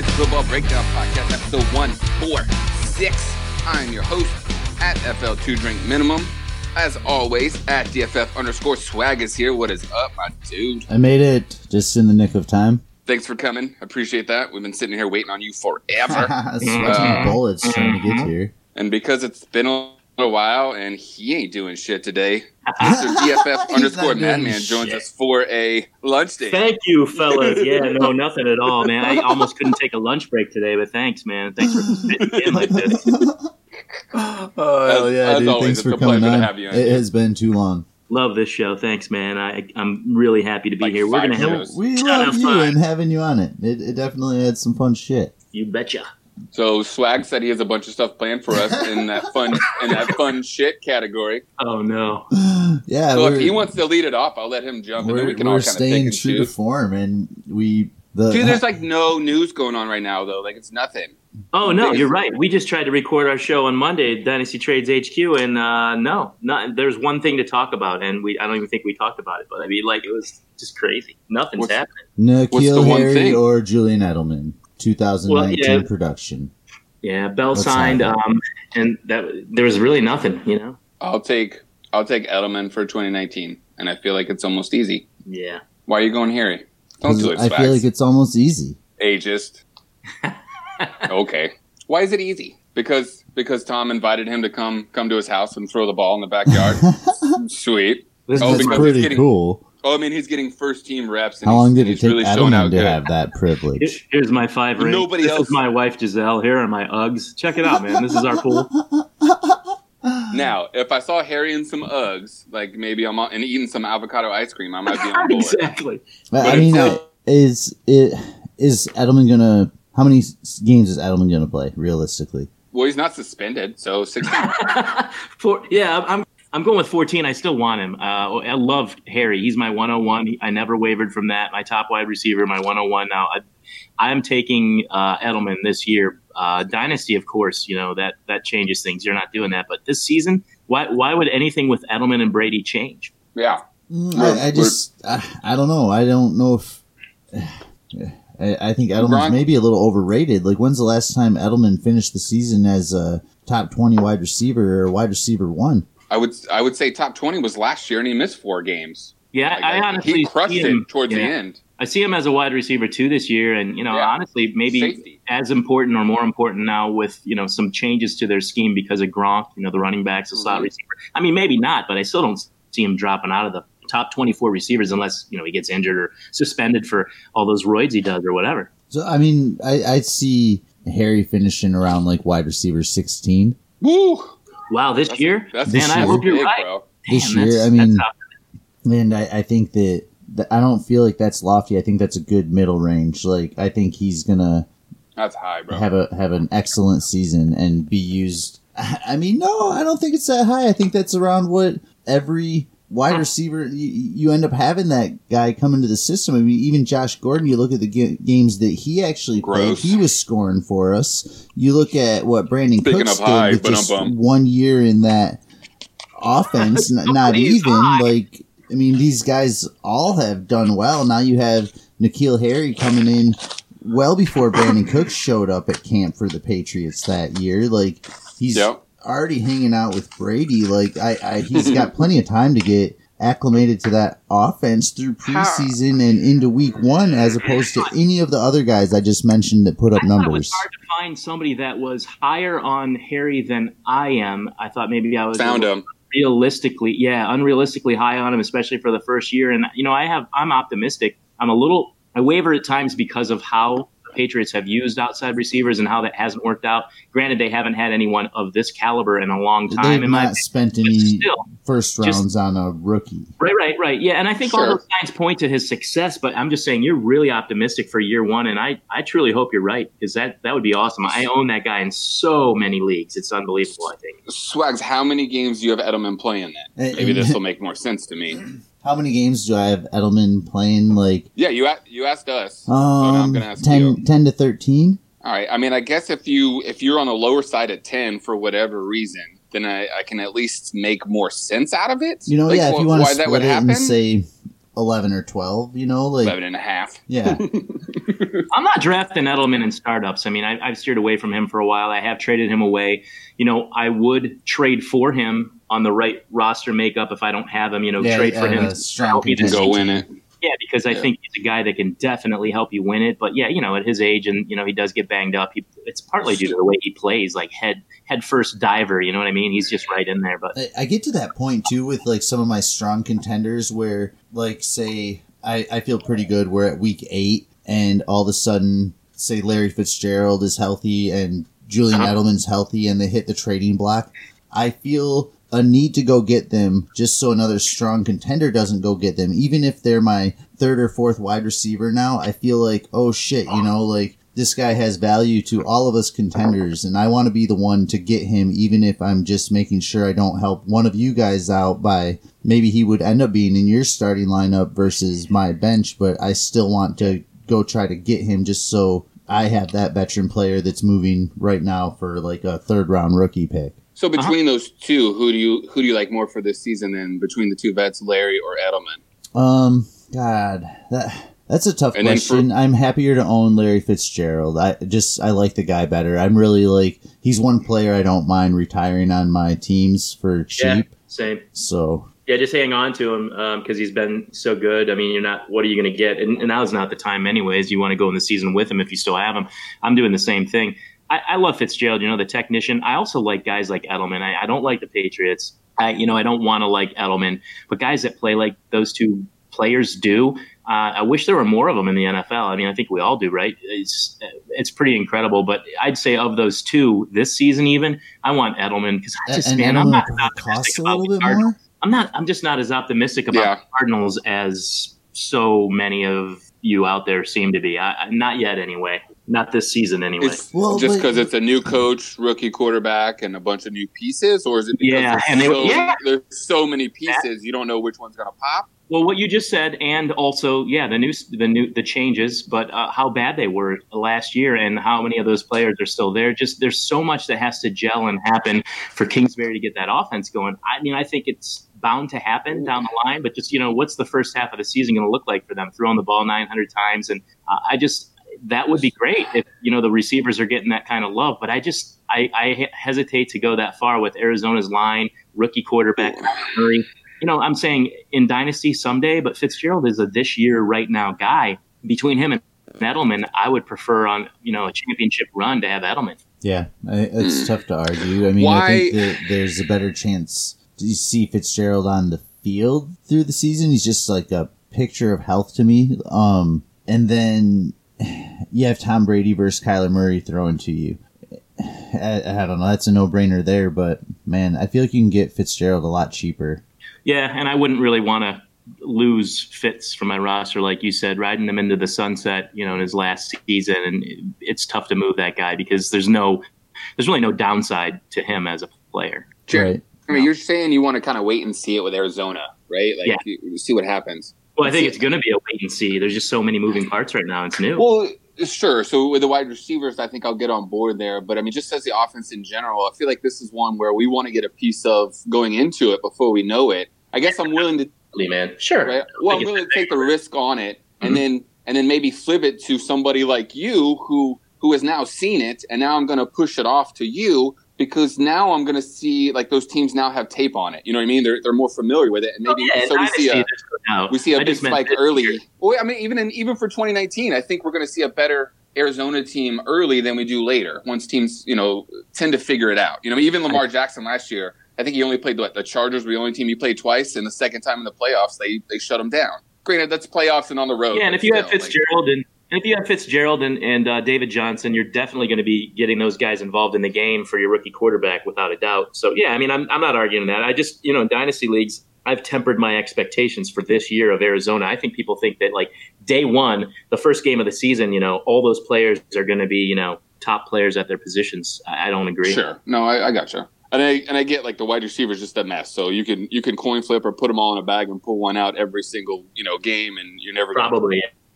Fantasy Football Breakdown Podcast, episode 146. I'm your host at FL2 Drink Minimum. As always, at DFF underscore swag is here. What is up, my dude? I made it just in the nick of time. Thanks for coming. Appreciate that. We've been sitting here waiting on you forever. Sweating Uh, bullets trying to get here. and because it's been a little while and he ain't doing shit today, Mr. DFF underscore not Madman joins us for a lunch date. Thank you, fellas. Yeah, no, nothing at all, man. I almost couldn't take a lunch break today, but thanks, man. Thanks for fitting in like this. oh hell yeah, as dude! always, Thanks for coming on. have you on It here. has been too long. Love this show. Thanks, man. I, I'm really happy to be Like here. We're gonna have shows. We love you fun. and having you on it. It, it definitely had some fun shit. you betcha. So Swag said he has a bunch of stuff planned for us in that fun in that fun shit category. Oh no. yeah, So if he wants to lead it off, I'll let him jump, and then we're, can we're all kind of pick staying and true to form, and we the Dude, there's like no news going on right now, though. Like it's nothing. Oh no, you're right. We just tried to record our show on Monday, Dynasty Trades HQ, and uh, no, not there's one thing to talk about, and we I don't even think we talked about it, but I mean, like it was just crazy. Nothing's What's- happening. What's the N'Keal one Harry thing? or Julian Edelman, 2019 Well, yeah. production. Yeah, Bell What's signed, um, and that there was really nothing. You know. I'll take I'll take Edelman for 2019, and I feel like it's almost easy. Yeah. Why are you going Harry? Don't 'Cause do it, I feel like it's almost easy. Ageist. okay. Why is it easy? Because because Tom invited him to come come to his house and throw the ball in the backyard. Sweet. This Oh, That's is pretty getting- cool. Oh, I mean, he's getting first team reps. And How long did it take really Edelman to good. have that privilege? Here's my five ring. Nobody this else- is my wife Gisele. Here are my Uggs. Check it out, man. This is our pool. Now, if I saw Harry in some Uggs, like maybe I'm on, and eating some avocado ice cream, I might be on board. exactly. I mean, it's, uh, is it is Edelman gonna? How many games is Edelman gonna play realistically? Well, he's not suspended, so 16. For, yeah, I'm I'm going with 14. I still want him. Uh, I love Harry. He's my 101. I never wavered from that. My top wide receiver, my 101. Now I, I'm taking uh, Edelman this year. Uh, Dynasty, of course, you know that that changes things. You're not doing that, but this season, why why would anything with Edelman and Brady change? yeah. Mm, I, I just, I, I don't know. I don't know if. I, I think Edelman's Gronk- maybe a little overrated. Like, when's the last time Edelman finished the season as a top twenty wide receiver or wide receiver one? I would I would say top 20 was last year, and he missed four games. Yeah, Like, I, honestly he crushed see it him, towards the end. I see him as a wide receiver too this year, and you know, Yeah. honestly, maybe Safety. as important or more important now with you know some changes to their scheme because of Gronk, you know, the running backs, the slot Mhm. receiver. I mean, maybe not, but I still don't see him dropping out of the top 24 receivers unless you know he gets injured or suspended for all those roids he does or whatever. So, I mean, I, I'd see Harry finishing around like wide receiver sixteen Woo! Wow, this That's- year, That's This man, I year. hope you're big, right. bro. this Damn, year. I mean, that's and I, I think that, that I don't feel like that's lofty. I think that's a good middle range. Like, I think he's gonna That's high, bro. have a have an excellent season and be used. I mean, no, I don't think it's that high. I think that's around what every wide ah. receiver you, you end up having that guy come into the system. I mean, even Josh Gordon. You look at the ga- games that he actually played; he was scoring for us. You look at what Brandin Speaking Cooks of high, did with just ba-dum-bum. one year in that offense. n- not even high. like. I mean, these guys all have done well. Now you have N'Keal Harry coming in well before Brandin Cooks showed up at camp for the Patriots that year. Like he's Yep. Already hanging out with Brady. Like I, I he's got plenty of time to get acclimated to that offense through preseason and into week one, as opposed to any of the other guys I just mentioned that put up I thought it was numbers. hard to find somebody that was higher on Harry than I am. I thought maybe I was Found him. realistically, yeah, unrealistically high on him, especially for the first year. And you know, I have I'm optimistic. I'm a little I waver at times because of how the Patriots have used outside receivers and how that hasn't worked out. Granted, they haven't had anyone of this caliber in a long time. They've in my not spent opinion, any still, first just- rounds on a rookie. right, right, right, yeah. And I think all those signs point to his success. But I'm just saying, you're really optimistic for year one, and I I truly hope you're right because that that would be awesome. I own that guy in so many leagues. It's unbelievable. I think. Swags, how many games do you have Edelman playing then? And- Maybe eh, this will make more sense to me. How many games do I have Edelman playing? Like Yeah, you a- you asked us. so now I'm um, gonna ask 10, you. 10 to thirteen. All right. I mean, I guess if you if you're on the lower side at ten for whatever reason, then I, I can at least make more sense out of it. You know, Like, yeah. If wh- you want why to that would it happen, and say eleven or twelve, you know, like eleven and a half. yeah. I'm not drafting Edelman in startups. I mean, I, have steered away from him for a while. I have traded him away. You know, I would trade for him on the right roster makeup if I don't have him. You know, Yeah, trade for him. strong to help me this Go win it. Yeah, because I Yeah. think he's a guy that can definitely help you win it. But yeah, you know, at his age, and you know, he does get banged up. He, it's partly due to the way he plays, like head head first diver. You know what I mean? He's just right in there. But I, I get to that point too with like some of my strong contenders where like say I, I feel pretty good. We're at week eight and all of a sudden say Larry Fitzgerald is healthy and Julian Uh-huh. Edelman's healthy and they hit the trading block. I feel a need to go get them just so another strong contender doesn't go get them. Even if they're my third or fourth wide receiver now, I feel like, oh shit, you know, like this guy has value to all of us contenders and I want to be the one to get him even if I'm just making sure I don't help one of you guys out by maybe he would end up being in your starting lineup versus my bench, but I still want to go try to get him just so I have that veteran player that's moving right now for like a third round rookie pick. So between those two, who do you who do you like more for this season? Then between the two vets, Larry or Edelman? Um, God, that that's a tough And then for- question. I'm happier to own Larry Fitzgerald. I just I like the guy better. I'm really like he's one player I don't mind retiring on my teams for yeah, cheap. same. So Yeah, just hang on to him because he's been so good. I mean, you're not. What are you going to get? And, and now's not the time, anyways. You want to go in the season with him if you still have him. I'm doing the same thing. I, I love Fitzgerald. You know, the technician. I also like guys like Edelman. I, I don't like the Patriots. I, you know, I don't want to like Edelman, but guys that play like those two players do. Uh, I wish there were more of them in the NFL. I mean, I think we all do, right? It's it's pretty incredible. But I'd say of those two this season, even I want Edelman because I just and man, I'm Edelman not optimistic a about the bit Cardinals. more. I'm not. I'm just not as optimistic about Yeah. the Cardinals as so many of you out there seem to be. I, I- not yet, anyway. Not this season, anyway. It's Well, just because it's a new coach, rookie quarterback, and a bunch of new pieces, or is it because Yeah, there's, and they- so, yeah. there's so many pieces you don't know which one's gonna pop? well, what you just said, and also, yeah, the new, the new, the changes, but uh, how bad they were last year, and how many of those players are still there. Just there's so much that has to gel and happen for Kingsbury to get that offense going. I mean, I think it's bound to happen down the line, but just you know, what's the first half of the season going to look like for them? Throwing the ball 900 times, and uh, I just that would be great if you know the receivers are getting that kind of love. But I just I, I hesitate to go that far with Arizona's line, rookie quarterback Murray. You know, I'm saying in dynasty someday, but Fitzgerald is a this year right now guy. Between him and Edelman, I would prefer on you know a championship run to have Edelman. Yeah, I, it's tough to argue. I mean, I Why- think that there's a better chance to see Fitzgerald on the field through the season. He's just like a picture of health to me. Um, and then you have Tom Brady versus Kyler Murray throwing to you. I, I don't know. That's a no brainer there, but man, I feel like you can get Fitzgerald a lot cheaper. Yeah, and I wouldn't really want to lose Fitz from my roster, like you said, riding him into the sunset, you know, in his last season, and it's tough to move that guy because there's no, there's really no downside to him as a player. Jer- Right. I mean, you're saying you want to kind of wait and see it with Arizona, right? Like, Yeah. you, you see what happens. Well, I think it's going to be a wait and see. There's just so many moving parts right now. It's new. Well, sure. So with the wide receivers, I think I'll get on board there. But I mean, just as the offense in general, I feel like this is one where we want to get a piece of going into it before we know it. I guess I'm willing to, man. Sure. right? Well, I'm willing to take the risk on it, and Mhm. then and then maybe flip it to somebody like you who who has now seen it, and now I'm going to push it off to you because now I'm going to see like those teams now have tape on it. You know what I mean? They're they're more familiar with it, and maybe Oh, yeah, so we see a there's no doubt. we see a big spike early. year. Well, I mean, even in, even for 2019, I think we're going to see a better Arizona team early than we do later. Once teams, you know, tend to figure it out. You know, even Lamar Jackson last year, I think he only played what the Chargers were the only team he played twice, and the second time in the playoffs, they they shut him down. Granted, that's playoffs and on the road. Yeah, and if you have still, like- Fitzgerald and, and if you have Fitzgerald and, and uh, David Johnson, you're definitely going to be getting those guys involved in the game for your rookie quarterback without a doubt. So yeah, I mean, I'm I'm not arguing that. I just you know in dynasty leagues, I've tempered my expectations for this year of Arizona. I think people think that like day one, the first game of the season, you know, all those players are going to be you know top players at their positions. I, I don't agree. Sure. No, I, I gotcha. And I and I get like the wide receivers just a mess. So you can you can coin flip or put them all in a bag and pull one out every single you know game, and you're never gonna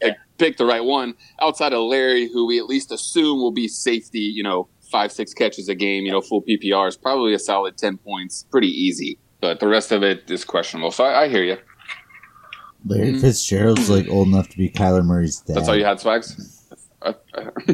Probably. like, pick the right one outside of Larry, who we at least assume will be safety. You know, five six catches a game. You know, full PPR is probably a solid ten points, pretty easy. But the rest of it is questionable. So I, I hear you. Larry Mhm. Fitzgerald's like old enough to be Kyler Murray's dad. That's all you had, Swags.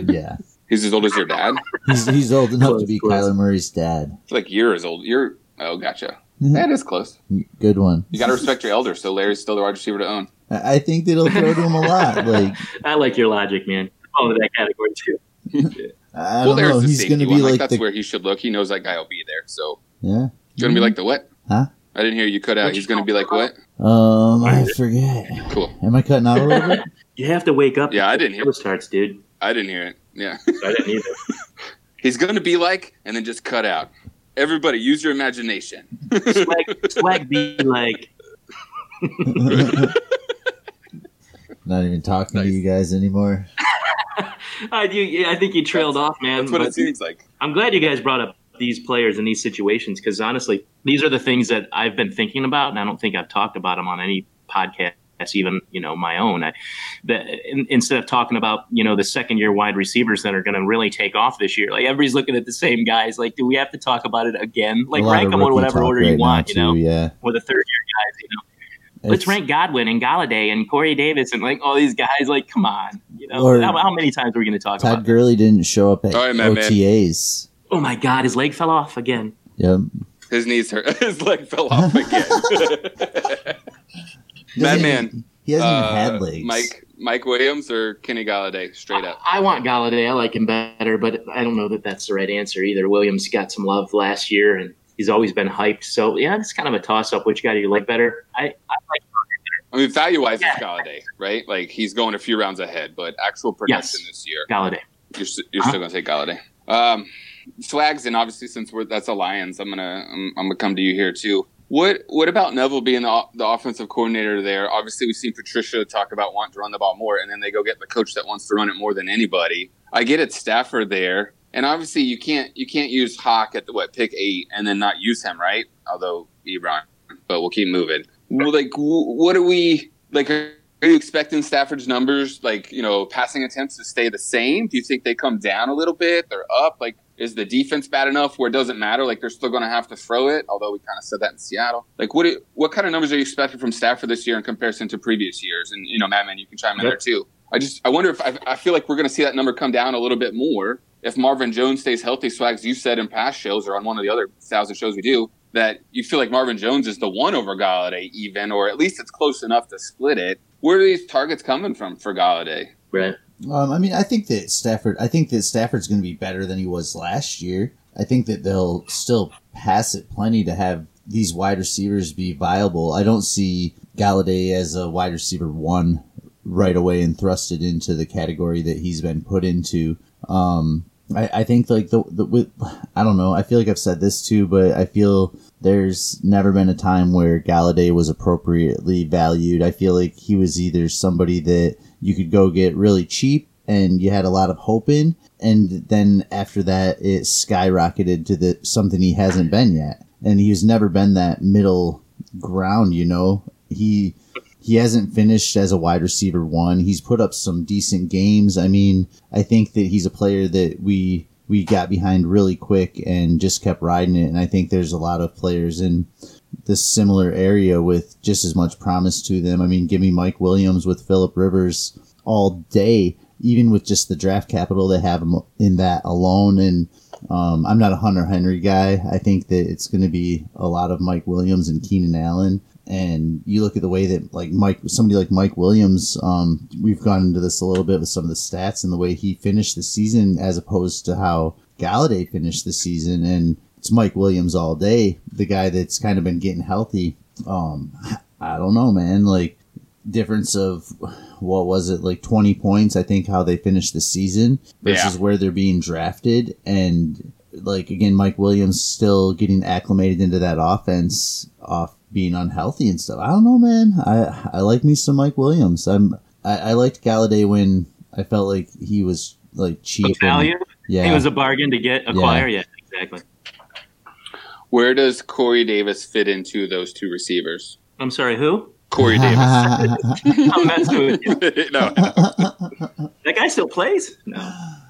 Yeah, he's as old as your dad. he's he's old enough to be close. Kyler Murray's dad. It's like you're as old. You're oh, gotcha. Mhm. That is close. Good one. You got to respect your elders. So Larry's still the wide receiver to own. I I think that he'll throw to him a lot. Like I like your logic, man. Fall into that category too. I well, don't know. the He's safety going to be one. Like, like that's the where he should look. He knows that guy will be there. So yeah. he's gonna be like the what? Huh? I didn't hear you cut out. What He's gonna be like what? Um, I forget. Cool. Am I cutting out a little bit? You have to wake up. Yeah, I didn't hear. It starts, dude. I didn't hear it. Yeah. I didn't either. He's gonna be like, and then just cut out. Everybody, use your imagination. swag, swag be like, Not even talking Nice. to you guys anymore. I, you, I think you trailed off, man. That's what but it seems like. I'm glad you guys brought up these players in these situations because honestly, these are the things that I've been thinking about, and I don't think I've talked about them on any podcast, even you know my own. I, that in, instead of talking about you know the second year wide receivers that are going to really take off this year, like everybody's looking at the same guys. Like, do we have to talk about it again? Like, rank them in whatever order right you want, now, you know, too, Yeah. or the third year guys, you know. Let's rank Godwin and Golladay and Corey Davis and like all these guys. Like, come on, you know, Or- how, how many times are we going to talk Todd about? Gurley didn't show up at All right, man, man. OTAs. Oh my God, his leg fell off again. Yep. His knees hurt. His leg fell off again. Madman. He hasn't Uh, had legs. Mike Mike Williams or Kenny Golladay, straight up. I, I want Golladay. I like him better, but I don't know that that's the right answer either. Williams got some love last year, and he's always been hyped. So yeah, it's kind of a toss up. Which guy do you like better? I, I like I mean, value wise, Yeah. it's Golladay, right? Like he's going a few rounds ahead, but actual production Yes. this year, Golladay. you're, you're still going to take Golladay. Um, Swags, and obviously since we're that's a Lions, I'm gonna I'm, I'm gonna come to you here too. What what about Bevell being the, the offensive coordinator there? Obviously, we've seen Patricia talk about wanting to run the ball more, and then they go get the coach that wants to run it more than anybody. I get it, Stafford there, and obviously you can't you can't use Hawk at the what pick eight and then not use him, right? Although Ebron, but we'll keep moving. Well, like, wh- what are we like? Are you expecting Stafford's numbers, like you know, passing attempts to stay the same? Do you think they come down a little bit? They're up. Like, is the defense bad enough where it doesn't matter? Like, they're still going to have to throw it. Although we kind of said that in Seattle. Like, what do- what kind of numbers are you expecting from Stafford this year in comparison to previous years? And you know, Madman, you can chime in Yep. there too. I just I wonder if I, I feel like we're going to see that number come down a little bit more if Marvin Jones stays healthy. Swags, you said in past shows or on one of the other thousand shows we do that you feel like Marvin Jones is the one over Golladay, even, or at least it's close enough to split it. Where are these targets coming from for Golladay? Right. Um, I mean, I think that Stafford. I think that Stafford's going to be better than he was last year. I think that they'll still pass it plenty to have these wide receivers be viable. I don't see Golladay as a wide receiver one right away and thrusted into the category that he's been put into. Um, I, I think like the, the with I don't know. I feel like I've said this too, but I feel there's never been a time where Golladay was appropriately valued. I feel like he was either somebody that you could go get really cheap and you had a lot of hope in, and then after that it skyrocketed to the something he hasn't been yet, and he's never been that middle ground. You know, he he hasn't finished as a wide receiver one. He's put up some decent games. I mean, I think that he's a player that we we got behind really quick and just kept riding it. And I think there's a lot of players in this similar area with just as much promise to them. I mean, give me Mike Williams with Philip Rivers all day, even with just the draft capital they have in that alone. And um, I'm not a Hunter Henry guy. I think that it's going to be a lot of Mike Williams and Keenan Allen. And you look at the way that like Mike, somebody like Mike Williams, um, we've gone into this a little bit with some of the stats and the way he finished the season as opposed to how Golladay finished the season. And it's Mike Williams all day, the guy that's kind of been getting healthy. Um, I don't know, man. Like difference of what was it like 20 points i think how they finished the season versus where they're being drafted and like again mike williams still getting acclimated into that offense off being unhealthy and stuff i don't know man i i like me some mike williams i'm i, I liked golladay when i felt like he was like cheap The value. and, yeah It was a bargain to get acquire. Yeah, exactly. Where does Corey Davis fit into those two receivers? I'm sorry. Who? Corey Davis. I'm messing with you. no, That guy still plays. No.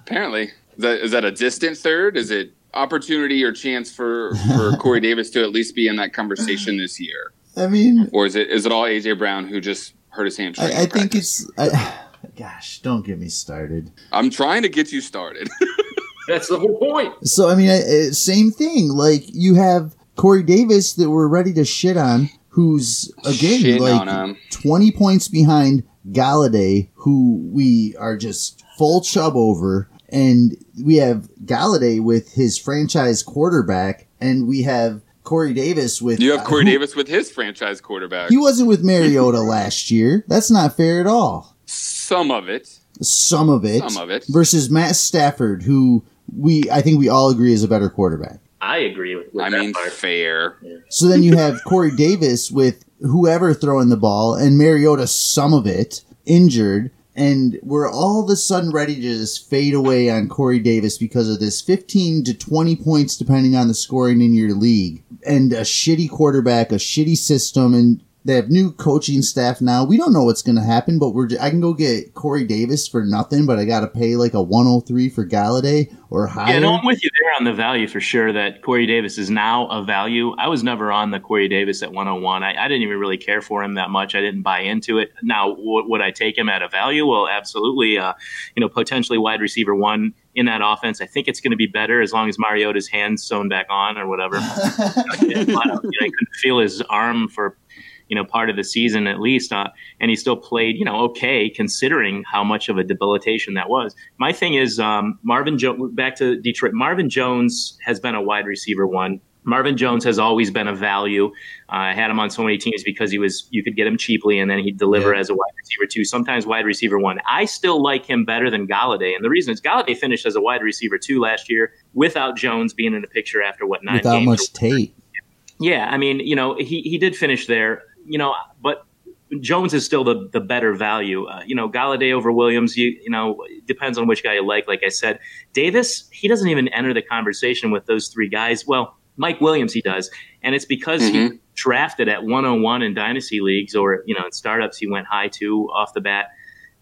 apparently. Is that, is that a distant third? Is it opportunity or chance for, for Corey Davis to at least be in that conversation this year? i mean Or is it is it all AJ Brown who just hurt his hamstring? I, I think it's. I, gosh, don't get me started. I'm trying to get you started. That's the whole point. So I mean, uh, same thing. Like you have Corey Davis that we're ready to shit on, who's again Shitting like twenty points behind Golladay, who we are just full chub over, and we have Golladay with his franchise quarterback, and we have Corey Davis with You have uh, Corey who- Davis with his franchise quarterback. He wasn't with Mariota last year. That's not fair at all. Some of it. Some of it, Some of it. versus Matt Stafford, who we I think we all agree is a better quarterback. I agree with, with I that mean, part. fair. So then you have Corey Davis with whoever throwing the ball and Mariota, some of it injured. And we're all of a sudden ready to just fade away on Corey Davis because of this 15 to 20 points, depending on the scoring in your league, and a shitty quarterback, a shitty system, and they have new coaching staff now. We don't know what's going to happen, but we're I can go get Corey Davis for nothing, but I got to pay like a 103 for Golladay or higher. Yeah, no, I'm with you there on the value for sure. That Corey Davis is now a value. I was never on the Corey Davis at 101. I, I didn't even really care for him that much. I didn't buy into it. Now, w- would I take him at a value? Well, absolutely. Uh, you know, potentially wide receiver one in that offense. I think it's going to be better as long as Mariota's hands sewn back on or whatever. I couldn't feel his arm for you know part of the season at least, uh, and he still played you know okay considering how much of a debilitation that was. My thing is um, Marvin Jones. Back to Detroit. Marvin Jones has been a wide receiver one. Marvin Jones has always been a value. Uh, I had him on so many teams because he was you could get him cheaply and then he'd deliver Yeah. as a wide receiver two, sometimes wide receiver one. I still like him better than Golladay, and the reason is Golladay finished as a wide receiver two last year without Jones being in the picture after what nine Without games much tape. yeah, I mean, you know, he, he did finish there, you know, but Jones is still the, the better value. Uh, you know, Golladay over Williams, you, you know, depends on which guy you like. Like I said, Davis, he doesn't even enter the conversation with those three guys. Well, Mike Williams, he does. And it's because he drafted at 101 in dynasty leagues or, you know, in startups, he went high two off the bat.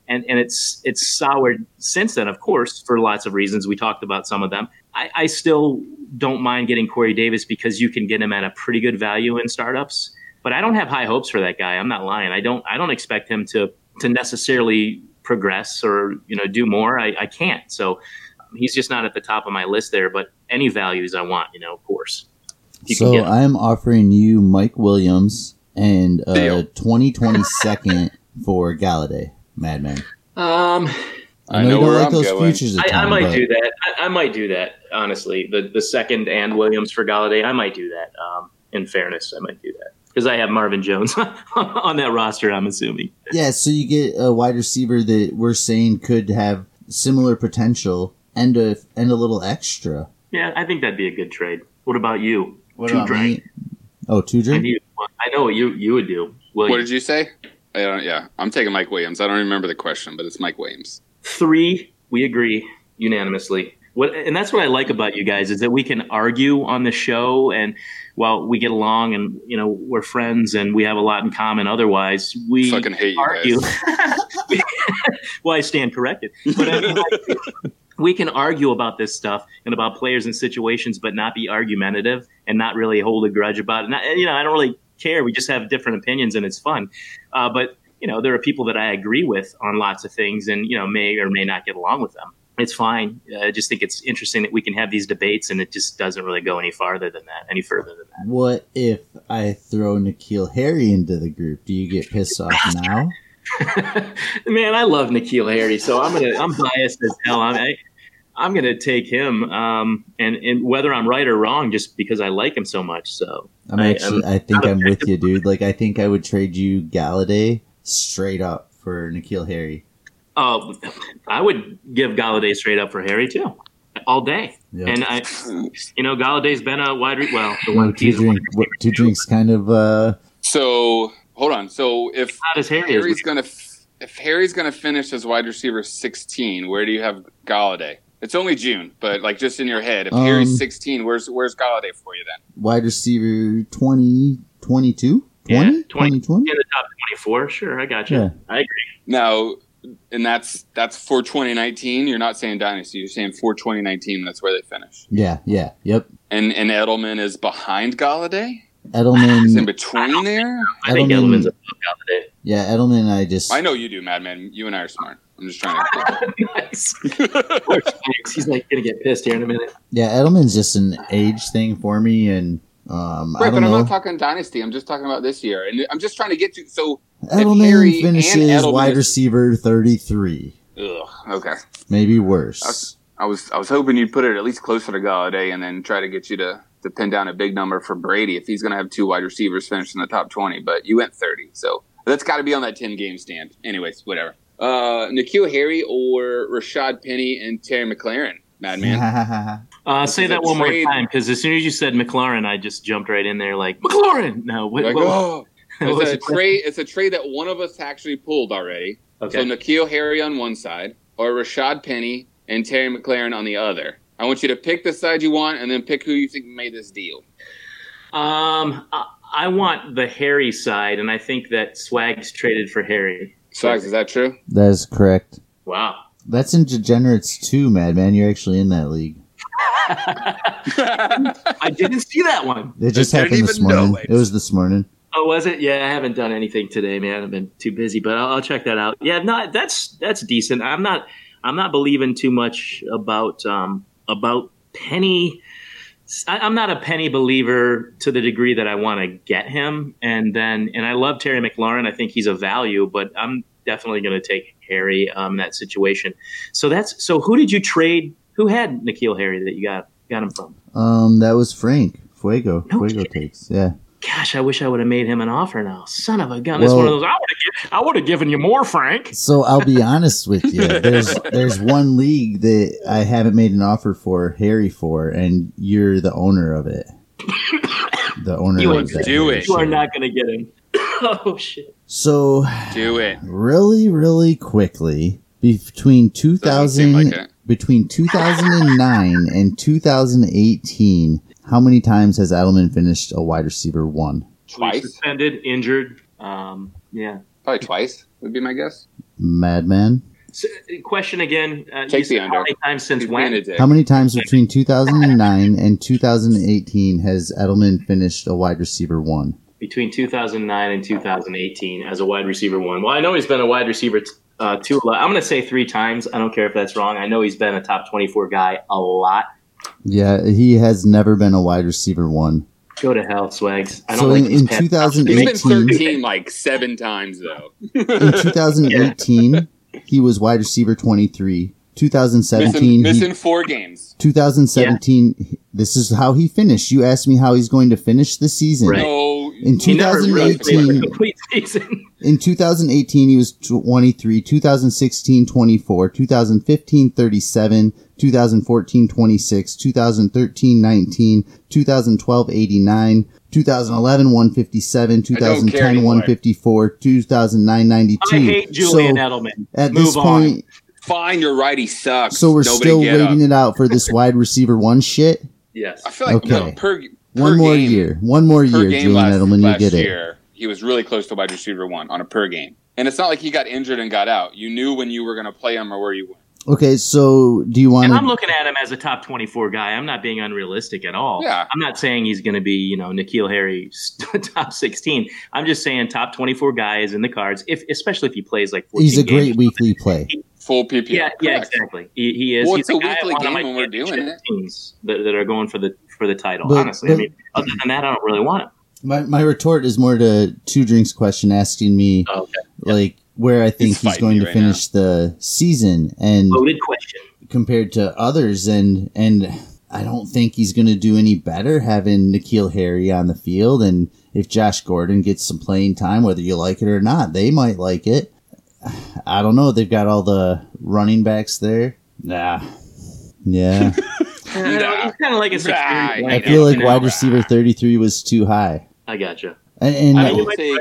And, and it's it's soured since then, of course, for lots of reasons. We talked about some of them. I, I still don't mind getting Corey Davis because you can get him at a pretty good value in startups. But I don't have high hopes for that guy. I'm not lying. I don't I don't expect him to to necessarily progress or you know do more. I, I can't. So um, he's just not at the top of my list there. But any values I want, you know, of course. So. I'm offering you Mike Williams and uh, Deal. 2020 second for Golladay, Madman. Um, I I know, know you don't where like I'm those going. futures. a I, I ton, might but do that. I, I might do that. Honestly, the the second and Williams for Golladay, I might do that. Um, in fairness, I might do that because I have Marvin Jones on that roster. I'm assuming. Yeah, so you get a wide receiver that we're saying could have similar potential and a and a little extra. Yeah, I think that'd be a good trade. What about you? What Two about drink. me? Oh, two I, drink. knew- I know what you you would do. Williams. What did you say? I don't, yeah, I'm taking Mike Williams. I don't remember the question, but it's Mike Williams. Three, we agree unanimously. What, and that's what I like about you guys is that we can argue on the show, and while we get along, and you know we're friends, and we have a lot in common. Otherwise, we Fucking hate you argue. guys. well, I stand corrected, but I mean, like, we can argue about this stuff and about players and situations, but not be argumentative and not really hold a grudge about it. Not, you know, I don't really care. We just have different opinions, and it's fun. Uh, but you know, there are people that I agree with on lots of things, and you know, may or may not get along with them. It's fine. I just think it's interesting that we can have these debates, and it just doesn't really go any farther than that, any further than that. What if I throw N'Keal Harry into the group? Do you get pissed off now? Man, I love N'Keal Harry, so I'm gonna I'm biased as hell. I'm I, I'm gonna take him, um, and and whether I'm right or wrong, just because I like him so much. So I'm I- actually. I think I'm with you, dude. Like, I think I would trade you Golladay straight up for N'Keal Harry. Oh, I would give Golladay straight up for Harry too, all day. Yep. And I, you know, Golladay's been a wide. Re- well, the one two drink. What, two drinks. Kind of. uh So hold on. So if as Harry is. Harry's gonna if Harry's gonna finish as wide receiver 16, where do you have Golladay? It's only June, but like just in your head, if Um, Harry's 16, where's where's Golladay for you then? Wide receiver 20, 22? Yeah, 20? 20. 20? in the top 24. Sure, I got you. Yeah. I agree. Now, and that's that's for 2019. You're not saying dynasty. You're saying for 2019. That's where they finish. Yeah, yeah, yep. And and Edelman is behind Golladay. Edelman Is in Edelman. between there. I think Edelman- Edelman's above Golladay. Yeah, Edelman. I just. I know you do, Madman. You and I are smart. I'm just trying to. nice. He's like gonna get pissed here in a minute. Yeah, Edelman's just an age thing for me, and um, I don't but I'm not talking dynasty. I'm just talking about this year, and I'm just trying to get to. So, Edelman Harry finishes Edelman wide receiver 33, ugh, okay. maybe worse. That's- I was I was hoping you'd put it at least closer to Golladay, and then try to get you to to pin down a big number for Brady if he's going to have two wide receivers finish in the top 20. But you went 30, so that's got to be on that 10 game stand. Anyways, whatever. Uh, N'Keal Harry or Rashad Penny and Terry McLaurin, Madman. Uh, This say that one trade. more time, because as soon as you said McLaurin, I just jumped right in there like McLaurin. No, what, Like, what- oh, what was it's a trade. It's a trade that one of us actually pulled already. Okay. So N'Keal Harry on one side, or Rashad Penny and Terry McLaurin on the other. I want you to pick the side you want, and then pick who you think made this deal. Um, I, I want the Harry side, and I think that Swags traded for Harry. Swags, is that true? that is correct. Wow. That's in Degenerates too, Madman. You're actually in that league. I didn't see that one. It just I happened this morning. it. It was this morning. Oh, was it? Yeah, I haven't done anything today, man. I've been too busy, but I'll, I'll check that out. Yeah, no, that's that's decent. I'm not I'm not believing too much about um about Penny. I, I'm not a Penny believer to the degree that I want to get him, and then and I love Terry McLaurin. I think he's a value, but I'm definitely going to take Harry um in that situation. So that's so. Who did you trade? Who had N'Keal Harry that you got got him from? Um, that was Frank Fuego. No Fuego kidding. takes. Yeah. Gosh, I wish I would have made him an offer now. Son of a gun! That's one of those. I would have. I would have given you more, Frank. So I'll be honest with you. There's there's one league that I haven't made an offer for Harry for, and you're the owner of it. The owner You of ain't that do it. You are not going to get him. oh shit! So Do it. really, really quickly between 2000 like between 2009 and 2018, how many times has Edelman finished a wide receiver one? Twice? Suspended, injured. Um, yeah. Probably twice would be my guess. Madman. So, question again. Uh, Take the under. How many times since He's when? being a dick. How many times between 2009 and 2018 has Edelman finished a wide receiver one? Between 2009 and 2018 as a wide receiver one. Well, I know he's been a wide receiver t- uh, two. I'm going to say three times. I don't care if that's wrong. I know he's been a top 24 guy a lot. Yeah, he has never been a wide receiver one. Go to hell, Swags. I don't So like in- these in past- 2008 He's been 13 like seven times, though. In 2018, he was wide receiver 23. 2017, Missing, he- four games. 2017, this is how he finished. You asked me how he's going to finish the season. Right. No. In He never really played a 2018, complete season. in 2018, he was 23, 2016, 24, 2015, 37, 2014, 26, 2013, 19, 2012, 89, 2011, 157, I don't care 2010, 154, 2009, 92. I hate Julian so Edelman. at Move this on. point, Fine, you're right. He sucks. so we're Nobody still waiting up. it out for this wide receiver one shit. Yes. I feel like no, Okay. per, per One more game, year. One more year, Julian last, Edelman. You last get it. year, he was really close to wide receiver one on a per game. And it's not like he got injured and got out. You knew when you were going to play him or where you went. Okay, so do you want And I'm looking at him as a top 24 guy. I'm not being unrealistic at all. Yeah. I'm not saying he's going to be, you know, N'Keal Harry top 16. I'm just saying top 24 guy is in the cards, if especially if he plays like 14 He's a games. great weekly play. Full PPR. Yeah, yeah, exactly. He, he is. Well, he's it's a guy weekly want on game my when we're doing it. That, that are going for the for the title. But- honestly, I mean, other than that, I don't really want him. My my retort is more to two drinks question, asking me Oh, okay. like where I think He's he's, going to right finish the season, and Loaded question. compared to others, and and I don't think he's going to do any better having N'Keal Harry on the field, and if Josh Gordon gets some playing time, whether you like it or not, they might like it. I don't know. They've got all the running backs there. Nah. Yeah. He's kind of like a Nah, security I I blanket, feel like wide receiver 33 was too high. I gotcha. And, and I you will take.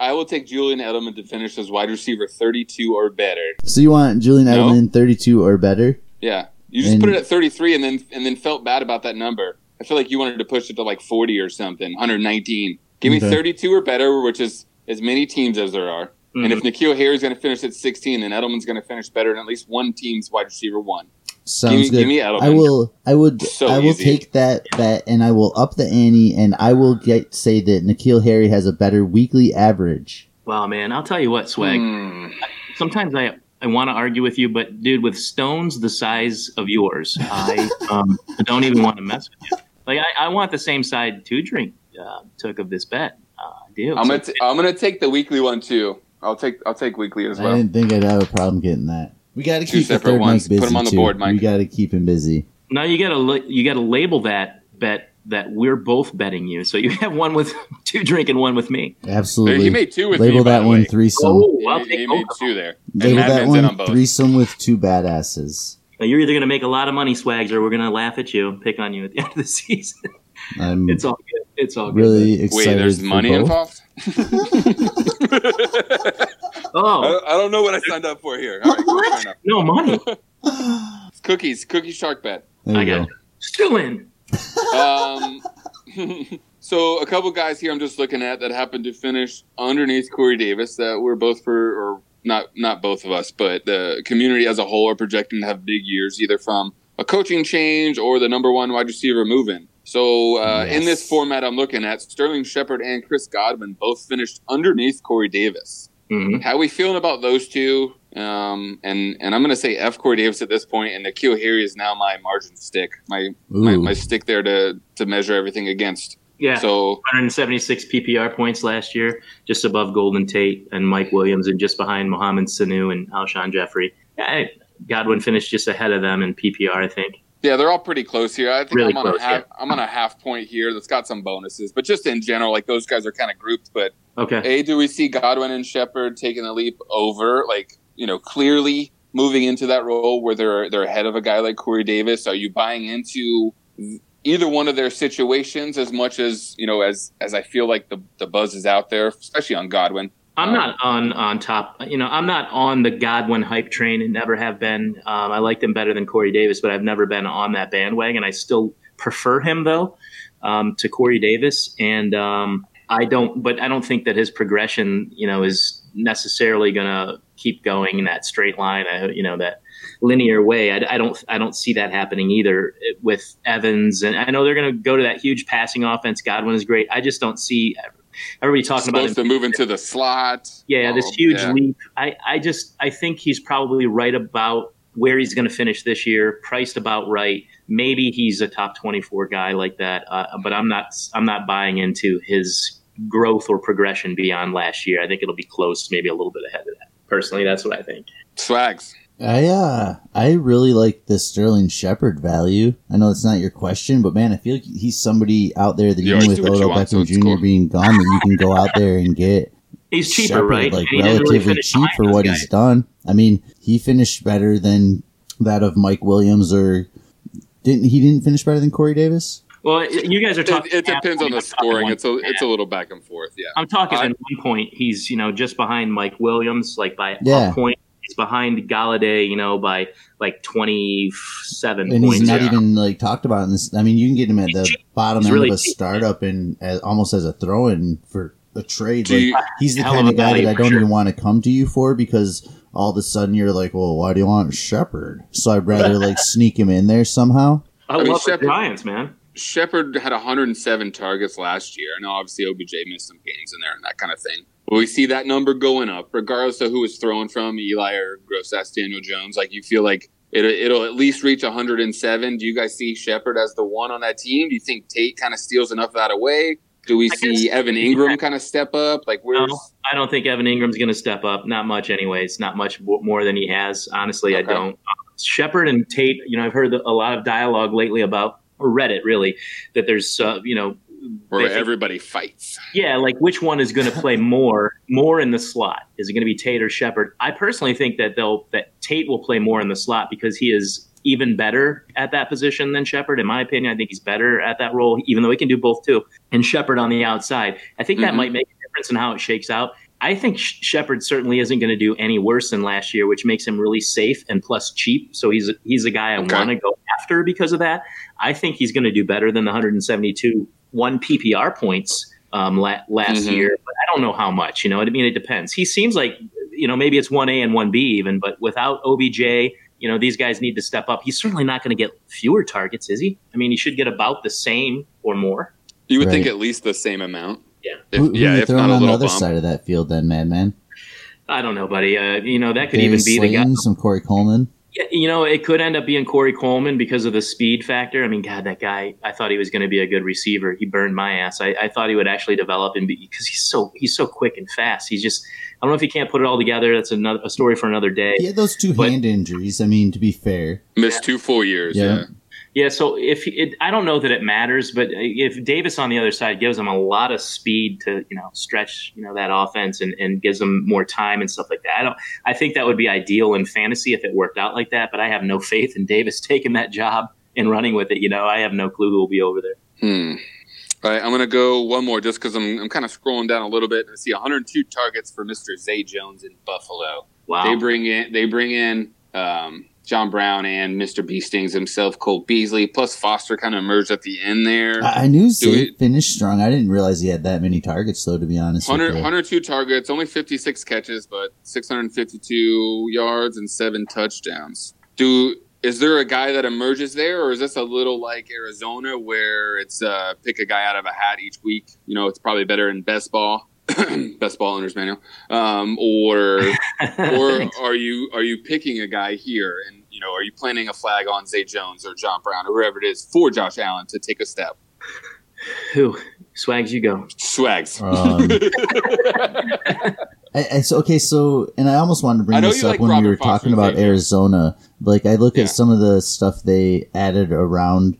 I will take Julian Edelman to finish as wide receiver 32 or better. so you want Julian No. Edelman 32 or better? Yeah, you just And- put it at 33 and then and then felt bad about that number. I feel like you wanted to push it to like 40 or something, 119. Give me Okay. 32 or better, which is as many teams as there are. And Mhm. if N'Keal Harry is going to finish at 16, then Edelman's going to finish better than at least one team's wide receiver one. Sounds Give me- good. give me Edelman. I will. I would. So I will easy. take that bet, and I will up the ante, and I will get say that N'Keal Harry has a better weekly average. Wow, man, I'll tell you what, Swag. Hmm. Sometimes I I want to argue with you, but dude, with stones the size of yours, I um, don't even want to mess with you. Like I, I want the same side two drink uh, took of this bet. Uh, I do. I'm So- gonna t- I'm gonna take the weekly one too. I'll take I'll take weekly as well. I didn't think I'd have a problem getting that. We got to keep the separate third ones. Mike busy Put 'em on the too. board, Mike. We got to keep him busy. now you gotta la- you gotta label that bet that we're both betting you. So you have one with two drink and one with me. Absolutely. He made two with. Label by that one way. threesome. Oh, I'll He, take he made two there. Label and that Madman's in on one threesome with two badasses. Now, you're either gonna make a lot of money, Swags, or we're gonna laugh at you and pick on you at the end of the season. I'm it's all good. It's all good. really excited. Wait, there's for money both. involved. Oh I, I don't know what I signed up for here. All right, cool, no money. It's cookies, cookie shark bet. There I you got go. Still in. Um, so a couple guys here I'm just looking at that happened to finish underneath Corey Davis that we're both for, or not not both of us, but the community as a whole are projecting to have big years, either from a coaching change or the number one wide receiver moving. So uh, in this format I'm looking at, Sterling Shepard and Chris Godwin both finished underneath Corey Davis. Mhm. How are we feeling about those two? Um, and and I'm going to say F Corey Davis at this point, and N'Keal Harry is now my margin stick, my my, my stick there to to measure everything against. Yeah. So 176 PPR points last year, just above Golden Tate and Mike Williams, and just behind Mohamed Sanu and Alshon Jeffery. Yeah, I- Godwin finished just ahead of them in PPR, I think. Yeah, they're all pretty close here. I think Really I'm on close, a half. I'm on a half point here. That's got some bonuses, but just in general, like those guys are kind of grouped. But Okay. a, do we see Godwin and Shepard taking the leap over, like you know, clearly moving into that role where they're they're ahead of a guy like Corey Davis? Are you buying into either one of their situations as much as you know as as I feel like the the buzz is out there, especially on Godwin? I'm not on on top. You know, I'm not on the Godwin hype train and never have been. Um, I like him better than Corey Davis, but I've never been on that bandwagon. I still prefer him though um, to Corey Davis, and um, I don't. But I don't think that his progression, you know, is necessarily going to keep going in that straight line. I, you know that linear way. I, I don't. I don't see that happening either with Evans, and I know they're going to go to that huge passing offense. Godwin is great. I just don't see. Everybody talking about him supposed to move into the slot. yeah, this Oh, huge yeah. leap. I, I just I think he's probably right about where he's going to finish this year, priced about right. Maybe he's a top twenty four guy like that, uh, but I'm not I'm not buying into his growth or progression beyond last year. I think it'll be close, maybe a little bit ahead of that. Personally, that's what I think. Swags. I uh, I really like the Sterling Shepard value. I know it's not your question, but man, I feel like he's somebody out there that You even with do what you Odell want, so Beckham Jr. cool. being gone, that you can go out there and get He's cheaper, Shepard, right? like And really relatively cheap for what guys. he's done. I mean, he finished better than that of Mike Williams, or didn't he? Didn't finish better than Corey Davis? Well, you guys are talking. it depends on the I'm scoring. It's a it's a little back and forth. Yeah. I'm talking I- at one point he's you know just behind Mike Williams like by Yeah. a point. He's behind Golladay, you know, by like 27 And points. he's not yeah. even like talked about in this. I mean, you can get him at He's the cheap. bottom He's end really of a cheap. startup and as, almost as a throw-in for a trade. Like, you- he's the Hell kind of of guy that I don't sure. even want to come to you for because all of a sudden you're like, well, why do you want Shepard? So I'd rather like sneak him in there somehow. I, mean, love the Shepard- Giants, man. Shepard had 107 targets last year. I know obviously OBJ missed some games in there and that kind of thing. We see that number going up, regardless of who it's thrown from, Eli or gross ass Daniel Jones. Like you feel like it, it'll at least reach 107. Do you guys see Shepard as the one on that team? Do you think Tate kind of steals enough of that away? Do we I see guess- Evan Engram kind of step up? Like where's No, I don't think Evan Engram's going to step up. Not much, anyways. Not much more than he has. Honestly, Okay. I don't. Shepard and Tate. You know, I've heard a lot of dialogue lately about or Reddit really that there's uh, you know where everybody fights? Yeah, like which one is going to play more more in the slot? Is it going to be Tate or Shepard? I personally think that they'll that Tate will play more in the slot because he is even better at that position than Shepard. In my opinion, I think he's better at that role, even though he can do both too. And Shepard on the outside, I think that Mhm. might make a difference in how it shakes out. I think Shepard certainly isn't going to do any worse than last year, which makes him really safe and plus cheap. So he's he's a guy I Okay. want to go after because of that. I think he's going to do better than the 172 one PPR points um, la- last Mhm. year, but I don't know how much. You know, I mean, it depends. He seems like you know maybe it's one A and one B even, but without OBJ, you know these guys need to step up. He's certainly not going to get fewer targets, is he? I mean, he should get about the same or more. You would think at least the same amount. Yeah. If, who who yeah, if throwing not on the other bump. side of that field then, Madman? I don't know, buddy. Uh, you know that could Barry even be the guy. Some Corey Coleman. Yeah, you know, it could end up being Corey Coleman because of the speed factor. I mean, God, that guy, I thought he was going to be a good receiver. He burned my ass. I, I thought he would actually develop and be because he's so he's so quick and fast. He's just I don't know if he can't put it all together. That's another a story for another day. He had those two But- hand injuries. I mean, to be fair, Missed two full years. Yeah. Yeah. Yeah, so if it, I don't know that it matters, but if Davis on the other side gives them a lot of speed to you know stretch you know that offense and, and gives them more time and stuff like that, I don't. I think that would be ideal in fantasy if it worked out like that. But I have no faith in Davis taking that job and running with it. You know, I have no clue who will be over there. Hmm. All right, I'm going to go one more just because I'm, I'm kind of scrolling down a little bit. I see 102 targets for Mr. Zay Jones in Buffalo. Wow. They bring in they bring in um, John Brown and Mr. Beastings himself, Cole Beasley, plus Foster kind of emerged at the end there. I, I knew Zay finished strong. I didn't realize he had that many targets, though. To be honest, with 100, you. 102 targets, only 56 catches, but 652 yards and seven touchdowns. Do is there a guy that emerges there, or is this a little like Arizona where it's uh, pick a guy out of a hat each week? You know, it's probably better in best ball, best ball owners manual, um, or or are you are you picking a guy here and you know are you planting a flag on Zay Jones or John Brown or whoever it is for Josh Allen to take a step? Who swags you go? Swags. Um, I, I, so okay, so and I almost wanted to bring this up like when Robert we were Foster talking about Zay Jones. Arizona. Like I look Yeah. at some of the stuff they added around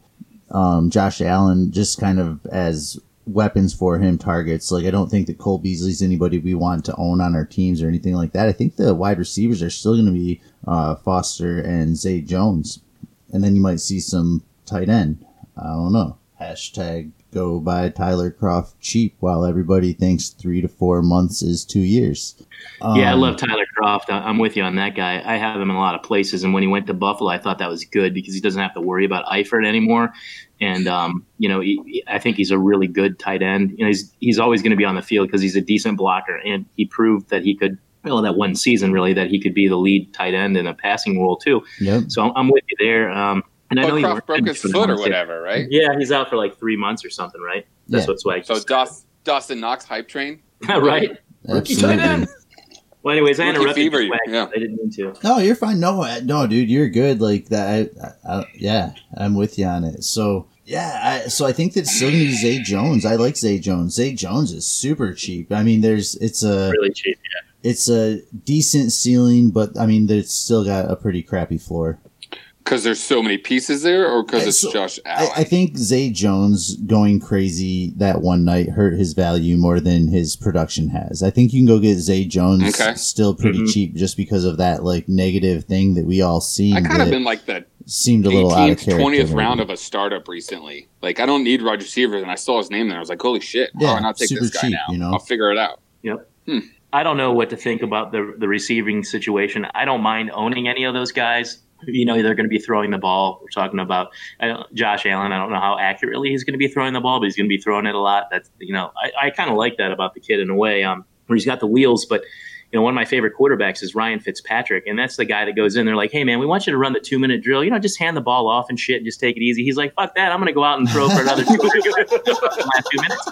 um, Josh Allen, just kind of as weapons for him, targets. Like I don't think that Cole Beasley's anybody we want to own on our teams or anything like that. I think the wide receivers are still going to be uh, Foster and Zay Jones, and then you might see some tight end. I don't know. Hashtag go buy Tyler Kroft cheap while everybody thinks three to four months is two years. yeah, I Um, love Tyler Kroft. I'm with you on that guy. I have him in a lot of places, and when he went to Buffalo, I thought that was good because he doesn't have to worry about Eifert anymore. And um, you know, he, he- I think he's a really good tight end. You know, he's he's always going to be on the field because he's a decent blocker, and he proved that he could. Well, that one season really that he could be the lead tight end in a passing role too. Yep. So I'm, I'm with you there. Um, and I know But he Kroft broke his for the foot or months, yeah. whatever, right? Yeah, he's out for like three months or something, right? That's Yeah. what Swag. So just Dawson, Dawson Knox hype train. said. right. Rookie tight end. Well, anyways, I interrupted fever, you. Yeah. I didn't mean to. No, you're fine. No, no, dude, you're good. Like that. I, I, yeah, I'm with you on it. So yeah, I, so I think that's still be Zay Jones. I like Zay Jones. Zay Jones is super cheap. I mean, there's it's a Really cheap. it's a decent ceiling, but I mean, it's still got a pretty crappy floor. Because there's so many pieces there, or because it's so- Josh I, Allen? I think Zay Jones going crazy that one night hurt his value more than his production has. I think you can go get Zay Jones Okay. still pretty Mhm. cheap just because of that like negative thing that we all seen. I kind of been like the seemed a little out of 18th, character. 20th round of a startup recently. Like I don't need wide receivers, and I saw his name there. I was like, holy shit! Yeah, why not take super this guy cheap, now? you know? I'll figure it out. Yep. Hmm. I don't know what to think about the the receiving situation. I don't mind owning any of those guys. You know, they're going to be throwing the ball. We're talking about Josh Allen. I don't know how accurately he's going to be throwing the ball, but he's going to be throwing it a lot. That's you know, I, I kind of like that about the kid in a way. Um, where he's got the wheels, but you know, one of my favorite quarterbacks is Ryan Fitzpatrick, and that's the guy that goes in there like, "Hey, man, we want you to run the two minute drill. You know, just hand the ball off and shit, and just take it easy." He's like, "Fuck that! I'm going to go out and throw for another two, two minutes."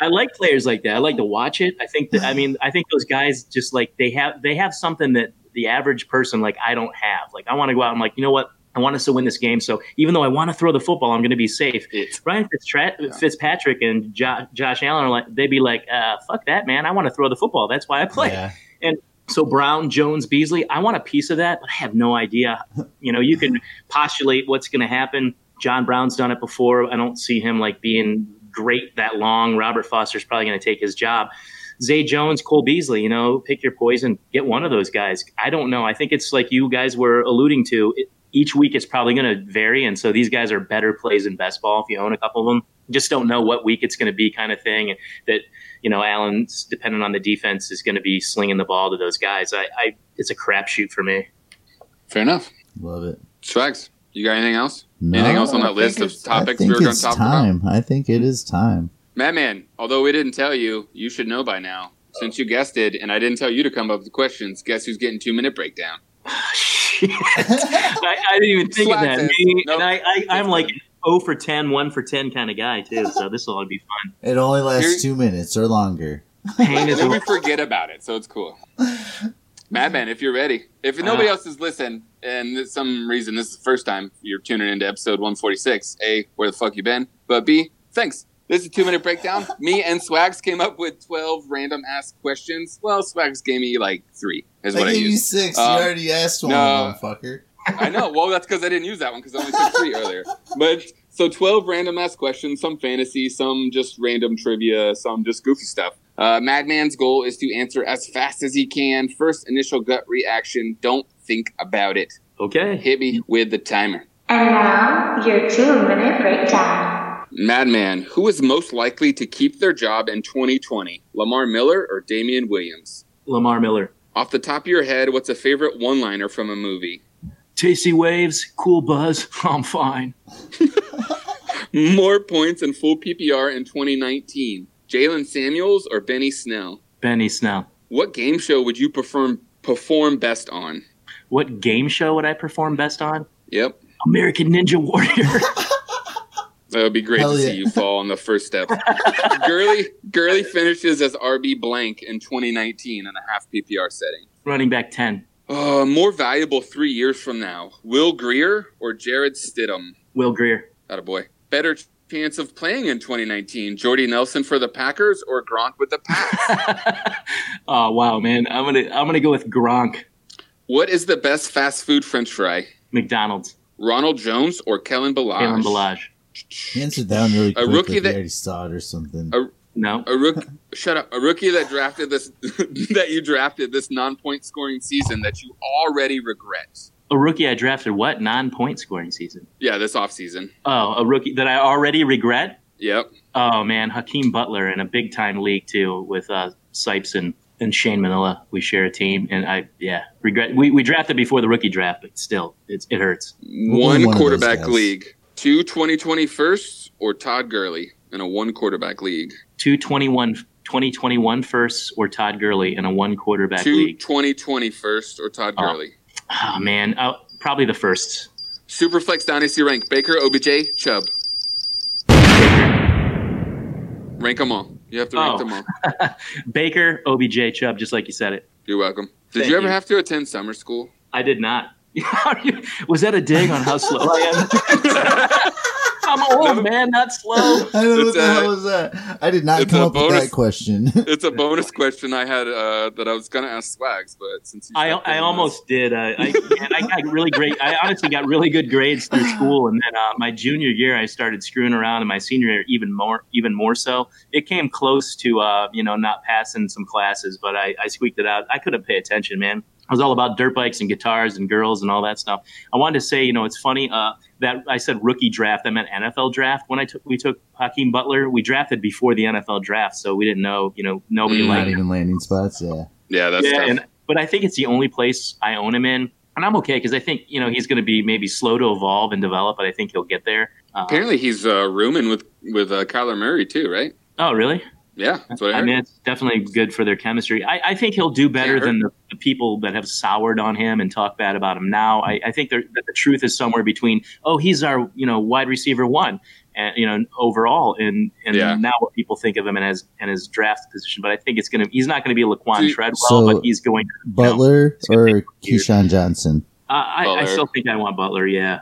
I like players like that. I like to watch it. I think that I mean I think those guys just like they have they have something that the average person like I don't have. Like I want to go out and like you know what I want us to win this game. So even though I want to throw the football, I'm going to be safe. Ryan Fitztra- Fitzpatrick and jo- Josh Allen are like they'd be like, uh, "Fuck that, man! I want to throw the football. That's why I play." Yeah. So Brown, Jones, Beasley, I want a piece of that, but I have no idea. You know, you can postulate what's going to happen. John Brown's done it before. I don't see him like being great that long. Robert Foster's probably going to take his job. Zay Jones, Cole Beasley, you know, pick your poison. Get one of those guys. I don't know. I think it's like you guys were alluding to. It, each week it's probably going to vary, and so these guys are better plays in best ball if you own a couple of them. Just don't know what week it's going to be, kind of thing. That you know, Allen's depending on the defense is going to be slinging the ball to those guys. I, I it's a crapshoot for me. Fair enough. Love it. Swags, you got anything else? No, anything else on that list of topics I we think were going it's to talk about? time. I think it is time. Madman, although we didn't tell you, you should know by now. Since you guessed it, and I didn't tell you to come up with questions, guess who's getting two minute breakdown? Shit. I, I didn't even think of that. Me, nope. and I, I, I'm like 0 for 10, 1 for 10 kind of guy, too. So this will be fun. It only lasts Here- two minutes or longer. Pain is then we forget about it, so it's cool. Madman, if you're ready. If nobody Uh, else is listened, and there's some reason this is the first time you're tuning into episode 146, A, where the fuck you been? But B, thanks. This is a two minute breakdown. me and Swags came up with 12 random ass questions. Well, Swags gave me like three, is I what I gave you used. six. Um, you already asked one, no. motherfucker. I know. Well, that's because I didn't use that one because I only took three earlier. But so 12 random ass questions, some fantasy, some just random trivia, some just goofy stuff. Uh, Madman's goal is to answer as fast as he can. First initial gut reaction. Don't think about it. okay. Hit me with the timer. And now, your two minute breakdown. Madman, who is most likely to keep their job in 2020? Lamar Miller or Damien Williams? Lamar Miller. Off the top of your head, what's a favorite one liner from a movie? Tasty waves, cool buzz. I'm fine. More points and full PPR in 2019. Jaylen Samuels or Benny Snell? Benny Snell. What game show would you perform perform best on? What game show would I perform best on? Yep. American Ninja Warrior. That would be great Hell to yeah. see you fall on the first step. Gurley Gurley finishes as RB blank in 2019 in a half PPR setting. Running back 10. Uh, more valuable three years from now, Will Grier or Jarrett Stidham? Will Grier. Got a boy. Better chance of playing in 2019, Jordy Nelson for the Packers or Gronk with the Pats? oh wow, man. I'm gonna I'm gonna go with Gronk. what is the best fast food French fry? McDonald's. Ronald Jones or Kalen Ballage? Kalen Ballage. He answered down really quick. rookie like that- he already saw it or something. A- No. A rookie, shut up. A rookie that drafted this, that you drafted this non-point scoring season that you already regret. A rookie I drafted what? Non point scoring season. Yeah, this offseason. Oh, a rookie that I already regret? Yep. Oh man, Hakeem Butler in a big time league too with uh Sipes and, and Shane Manila. We share a team and I yeah, regret we, we drafted before the rookie draft, but still it's it hurts. One one quarterback league. Two 2020 firsts or Todd Gurley in a one quarterback league. Two 21 2021 firsts or Todd Gurley in a one quarterback Two league. 2020 first or Todd Oh. Gurley. Oh man, uh, probably the first. Superflex Dynasty rank Baker, OBJ, Chubb. Rank them all. You have to rank Oh. them all. Baker, OBJ, Chubb, just like you said it. You're welcome. Did Thank you ever you. have to attend summer school? I did not. Was that a dig on how slow I am? I'm old, man, not slow. I know what the a- hell was that. I did not it's come a up with bonus- that question. it's a bonus question I had uh, that I was gonna ask Swags, but since I, I on almost did. Uh, I, man, I got really great. I honestly got really good grades through school, and then uh, my junior year, I started screwing around, and my senior year, even more, even more so. It came close to, uh, you know, not passing some classes, but I, I squeaked it out. I couldn't pay attention, man. I was all about dirt bikes and guitars and girls and all that stuff. I wanted to say, you know, it's funny uh, that I said rookie draft. I meant NFL draft. When I took, we took Hakeem Butler. We drafted before the NFL draft, so we didn't know, you know, nobody Mm. not liked him. even landing spots. Yeah. Yeah, that's yeah, tough. and but I think it's the only place I own him in, and I'm okay because I think you know he's going to be maybe slow to evolve and develop, but I think he'll get there. Uh, Apparently, he's uh, rooming with with uh, Kyler Murray too, right? oh, really? Yeah, that's what I I mean, it's definitely good for their chemistry. I, I think he'll do better than the, the people that have soured on him and talk bad about him now. I, I think that the truth is somewhere between, oh, he's our you know wide receiver one, and you know overall, and and Yeah. now what people think of him and his and his draft position. But I think it's gonna he's not going to be a Laquon See, Treadwell, so- but he's going. to Butler gonna or take. KeeSean Johnson? Uh, I, I still think I want Butler. Yeah.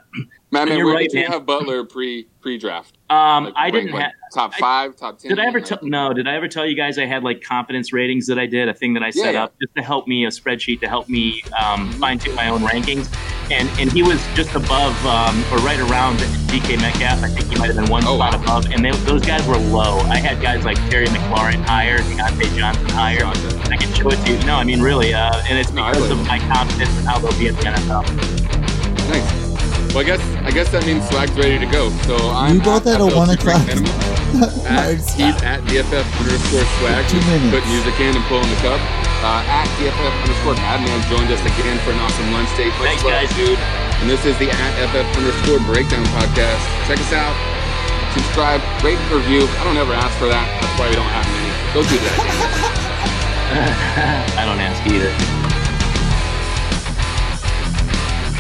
Man, man, you're where right, did you have Butler pre pre draft? Um, I didn't have. top I- five, top ten. Did I ever tell? No. Did I ever tell you guys I had like confidence ratings that I did? A thing that I set yeah. up just to help me a spreadsheet to help me um, fine tune my own rankings. And and he was just above um, or right around DK Metcalf. I think he might have been one Oh, spot wow. above. And they, those guys were low. I had guys like Terry McLaurin higher, Diontae Johnson higher. Johnson. I can show it to you. No, I mean really. Uh, and it's because believe of my confidence in how they'll be in the NFL. Nice. Well, I guess I guess that means Swag's ready to go. So I'm You both at had a one Two Drink o'clock. Minimum. At, Hard he's stop. at DFF underscore swag. Two minutes. Put music in and pulling the cup. Uh, at DFF underscore Madman joined us again for an awesome lunch date. Much Thanks, love, guys. dude. And this is the at FF underscore breakdown podcast. Check us out. Subscribe, rate, and review. I don't ever ask for that. That's why we don't have many. Go do that. I don't ask either.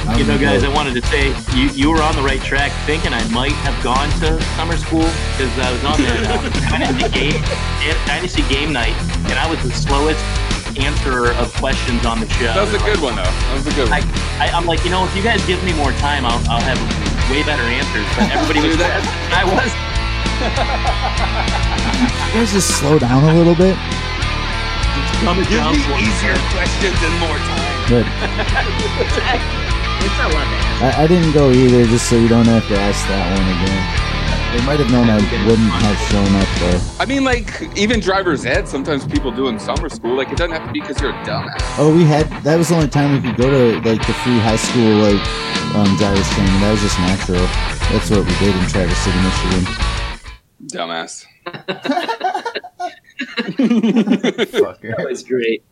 I I You know, guys, I wanted to say you, you were on the right track thinking I might have gone to summer school because I was on that uh, Dynasty, game, Dynasty game night and I was the slowest answerer of questions on the show. That was a good one, though. That was a good one. I, I'm like, you know, if you guys give me more time, I'll, I'll have way better answers. But everybody was Do that. I was. You guys just slow down a little bit. Give me easier questions and more time. But It's not a lot to. I, I didn't go either, just so you don't have to ask that one again. They might have known I wouldn't have shown up though. I mean, like, even driver's ed, sometimes people do in summer school. Like, it doesn't have to be because you're a dumbass. Oh, we had that was the only time we could go to like the free high school like um, drivers training. That was just natural. That's what we did in Traverse City, Michigan. Dumbass. That was great.